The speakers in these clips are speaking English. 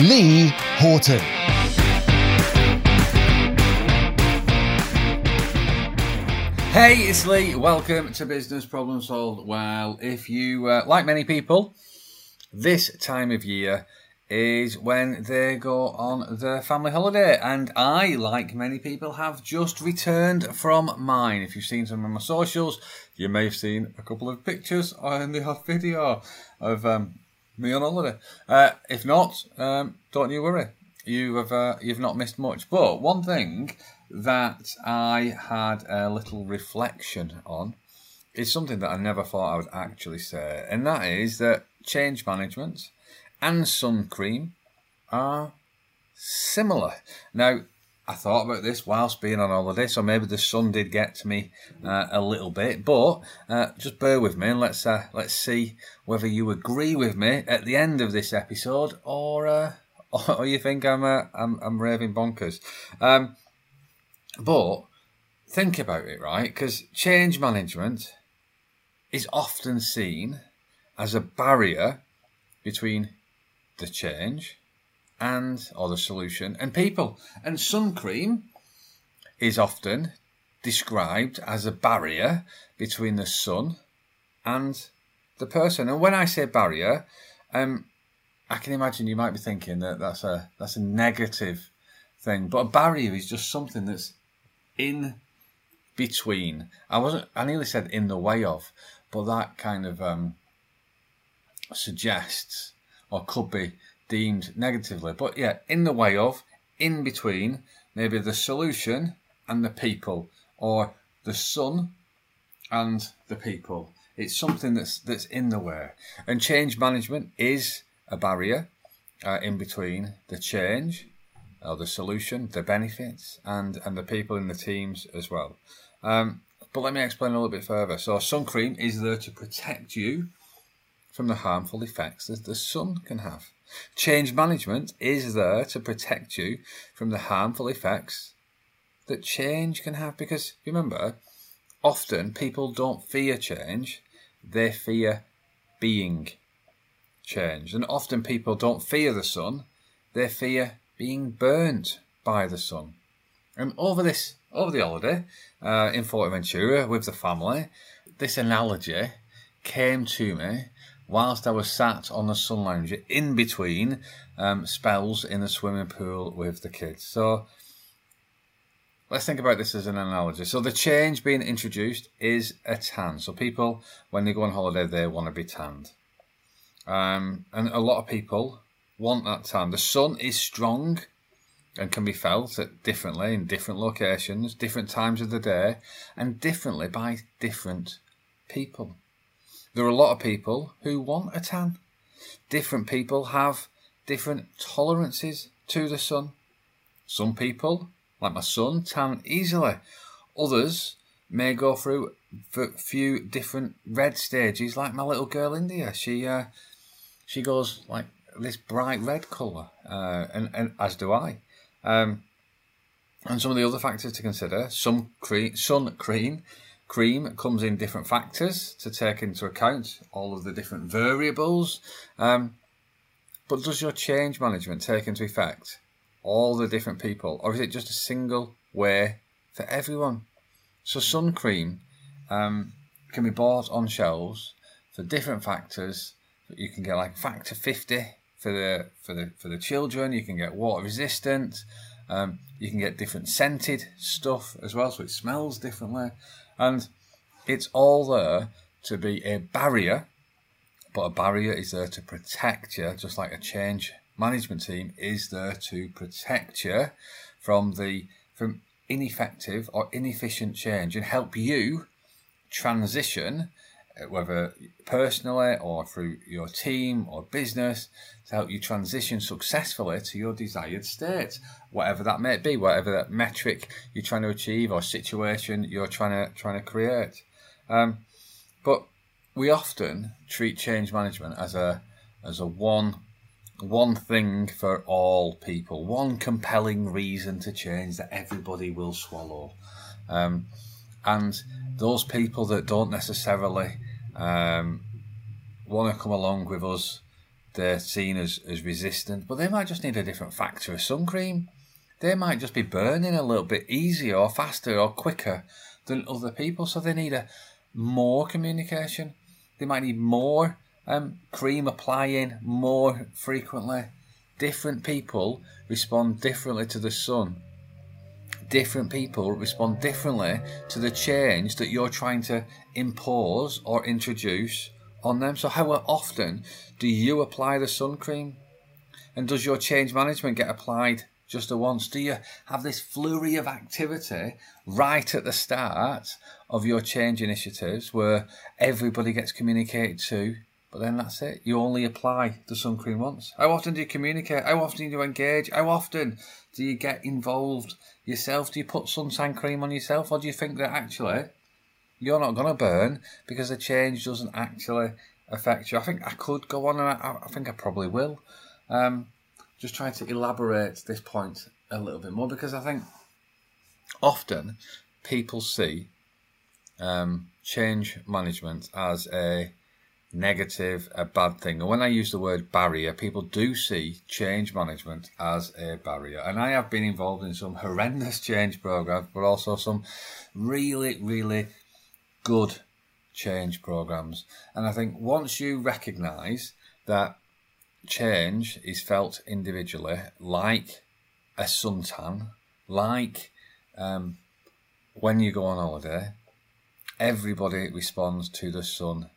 Lee Horton. Hey, it's Lee. Welcome to Business Problem Solved. Well, if you, uh, like many people, this time of year is when they go on their family holiday. And I, like many people, have just returned from mine. If you've seen some of my socials, you may have seen a couple of pictures on the video of um, me on holiday. Uh, if not, um, don't you worry. You have uh, you've not missed much. But one thing that I had a little reflection on is something that I never thought I would actually say, and that is that change management and sun cream are similar. Now, I thought about this whilst being on holiday, so maybe the sun did get to me uh, a little bit. But uh, just bear with me and let's uh, let's see whether you agree with me at the end of this episode, or uh, or you think I'm uh, I'm, I'm raving bonkers. Um, but think about it, right? Because change management is often seen as a barrier between the change and or the solution and people. And sun cream is often described as a barrier between the sun and the person. And when I say barrier, um, I can imagine you might be thinking that that's a that's a negative thing, but a barrier is just something that's in between. I wasn't. I nearly said in the way of, but that kind of um, suggests or could be deemed negatively. But yeah, in the way of, in between, maybe the solution and the people, or the sun and the people. It's something that's that's in the way, and change management is a barrier uh, in between the change or the solution, the benefits, and and the people in the teams as well. Um, but let me explain a little bit further. So, sun cream is there to protect you from the harmful effects that the sun can have. Change management is there to protect you from the harmful effects that change can have. Because remember, often people don't fear change, they fear being changed. And often people don't fear the sun, they fear being burnt by the sun. And over this, over the holiday uh, in Fuerteventura with the family, this analogy came to me whilst I was sat on the sun lounger in between um, spells in the swimming pool with the kids. So let's think about this as an analogy. So the change being introduced is a tan. So people, when they go on holiday, they want to be tanned. Um, and a lot of people want that tan. The sun is strong and can be felt at differently in different locations, different times of the day, and differently by different people. There are a lot of people who want a tan. Different people have different tolerances to the sun. Some people, like my son, tan easily. Others may go through a few different red stages, like my little girl India. She uh, she goes like this bright red colour, uh, and, and as do I. Um, and some of the other factors to consider: some cream, sun cream, cream comes in different factors to take into account all of the different variables. Um, but does your change management take into effect all the different people, or is it just a single way for everyone? So sun cream um, can be bought on shelves for different factors. You can get like factor fifty for the for the for the children. You can get water resistant. Um, you can get different scented stuff as well, so it smells differently, and it's all there to be a barrier. But a barrier is there to protect you, just like a change management team is there to protect you from the from ineffective or inefficient change and help you transition whether personally or through your team or business, to help you transition successfully to your desired state, whatever that may be, whatever that metric you're trying to achieve or situation you're trying to trying to create. Um, but we often treat change management as a as a one one thing for all people, one compelling reason to change that everybody will swallow. Um, and those people that don't necessarily um, want to come along with us, they're seen as, as resistant, but they might just need a different factor of sun cream. They might just be burning a little bit easier or faster or quicker than other people, so they need a more communication. They might need more um, cream applying more frequently. Different people respond differently to the sun different people respond differently to the change that you're trying to impose or introduce on them. So, how often do you apply the sun cream? And does your change management get applied just at once? Do you have this flurry of activity right at the start of your change initiatives where everybody gets communicated to? But then that's it. You only apply the sun cream once. How often do you communicate? How often do you engage? How often do you get involved yourself? Do you put sunshine cream on yourself, or do you think that actually you're not going to burn because the change doesn't actually affect you? I think I could go on, and I, I think I probably will. Um, just trying to elaborate this point a little bit more because I think often people see um, change management as a negative, a bad thing. And when I use the word barrier, people do see change management as a barrier. And I have been involved in some horrendous change programs, but also some really, really good change programs. And I think once you recognize that change is felt individually, like a suntan, like um, when you go on holiday, everybody responds to the sun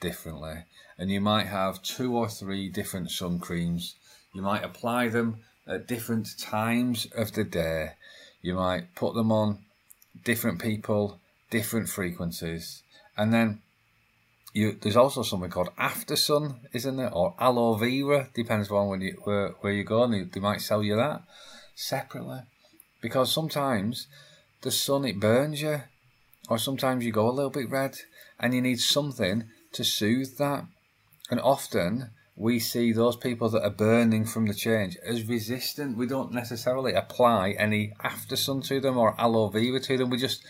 differently. And you might have two or three different sun creams. You might apply them at different times of the day. You might put them on different people, different frequencies. And then you, there's also something called after sun, isn't there? Or aloe vera, depends on when you, where, where you go, and they, they might sell you that separately. Because sometimes the sun, it burns you, or sometimes you go a little bit red, and you need something to soothe that. And often we see those people that are burning from the change as resistant. We don't necessarily apply any after sun to them or aloe vera to them. We just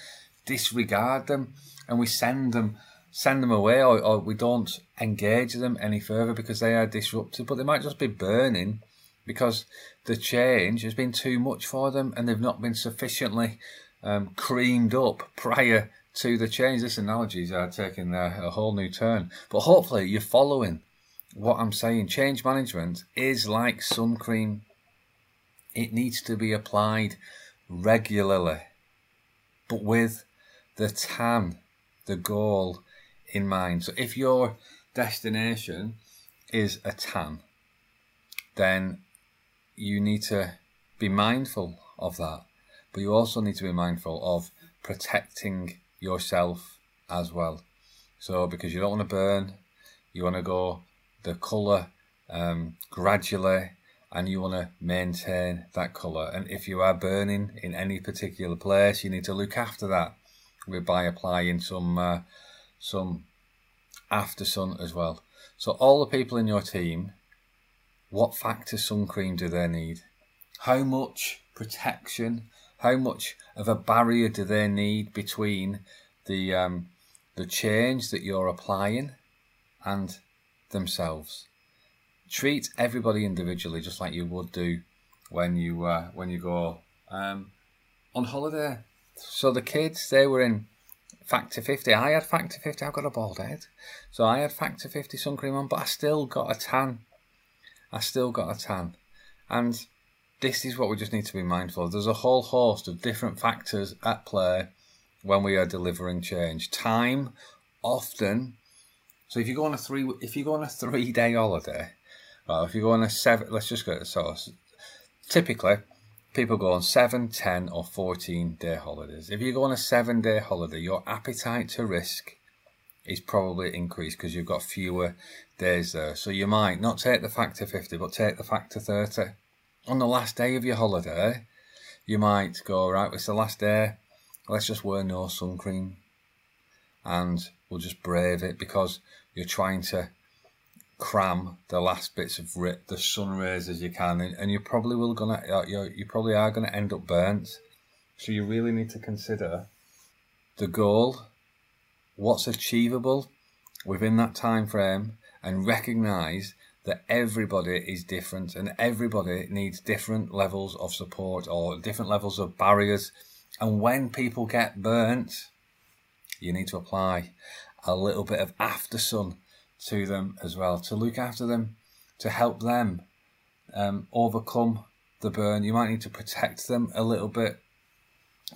disregard them and we send them send them away or, or we don't engage them any further because they are disrupted. But they might just be burning because the change has been too much for them and they've not been sufficiently um, creamed up prior to the change. This analogy are uh, taking a, a whole new turn. But hopefully you're following what I'm saying. Change management is like sun cream. It needs to be applied regularly, but with the tan, the goal in mind. So if your destination is a tan, then you need to be mindful of that. But you also need to be mindful of protecting yourself as well. So because you don't want to burn, you want to go the colour um, gradually and you want to maintain that colour. And if you are burning in any particular place, you need to look after that by applying some uh, some after sun as well. So all the people in your team, what factor sun cream do they need? How much protection how much of a barrier do they need between the um, the change that you're applying and themselves? Treat everybody individually, just like you would do when you uh, when you go um, on holiday. So the kids, they were in factor 50. I had factor 50. I've got a bald head. So I had factor 50 sun cream on, but I still got a tan. I still got a tan. And this is what we just need to be mindful of. There's a whole host of different factors at play when we are delivering change. Time, often. So if you go on a three, if you go on a three day holiday, well, if you go on a seven, let's just go to source. Typically, people go on seven, ten, or fourteen day holidays. If you go on a seven day holiday, your appetite to risk is probably increased because you've got fewer days there. So you might not take the factor 50, but take the factor 30. On the last day of your holiday, you might go, right, it's the last day, let's just wear no sun cream and we'll just brave it because you're trying to cram the last bits of the sun rays as you can, and, you probably will gonna uh, you you probably are gonna end up burnt. So you really need to consider the goal, what's achievable within that time frame, and recognise that everybody is different and everybody needs different levels of support or different levels of barriers. And when people get burnt, you need to apply a little bit of after sun to them as well to look after them, to help them um, overcome the burn. You might need to protect them a little bit.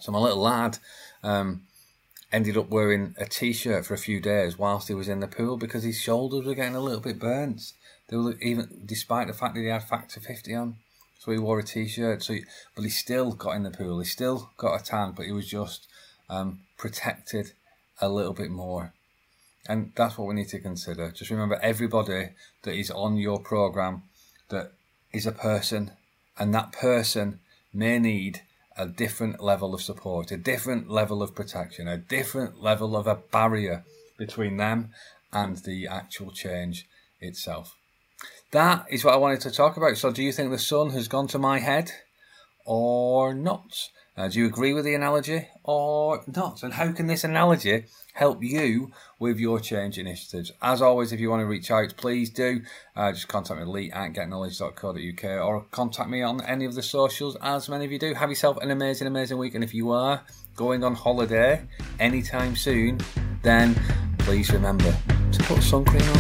So my little lad um, ended up wearing a t-shirt for a few days whilst he was in the pool because his shoulders were getting a little bit burnt. They were even despite the fact that he had factor fifty on. So he wore a t-shirt. So, he, but he still got in the pool. He still got a tan, but he was just um, protected a little bit more. And that's what we need to consider. Just remember everybody that is on your program that is a person, and that person may need a different level of support, a different level of protection, a different level of a barrier between them and the actual change itself. That is what I wanted to talk about. So, do you think the sun has gone to my head or not? Uh, do you agree with the analogy or not? And how can this analogy help you with your change initiatives? As always, if you want to reach out, please do. Uh, just contact me lee at getknowledge.co.uk or contact me on any of the socials, as many of you do. Have yourself an amazing, amazing week. And if you are going on holiday anytime soon, then please remember to put sun cream on.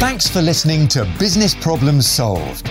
Thanks for listening to Business Problems Solved.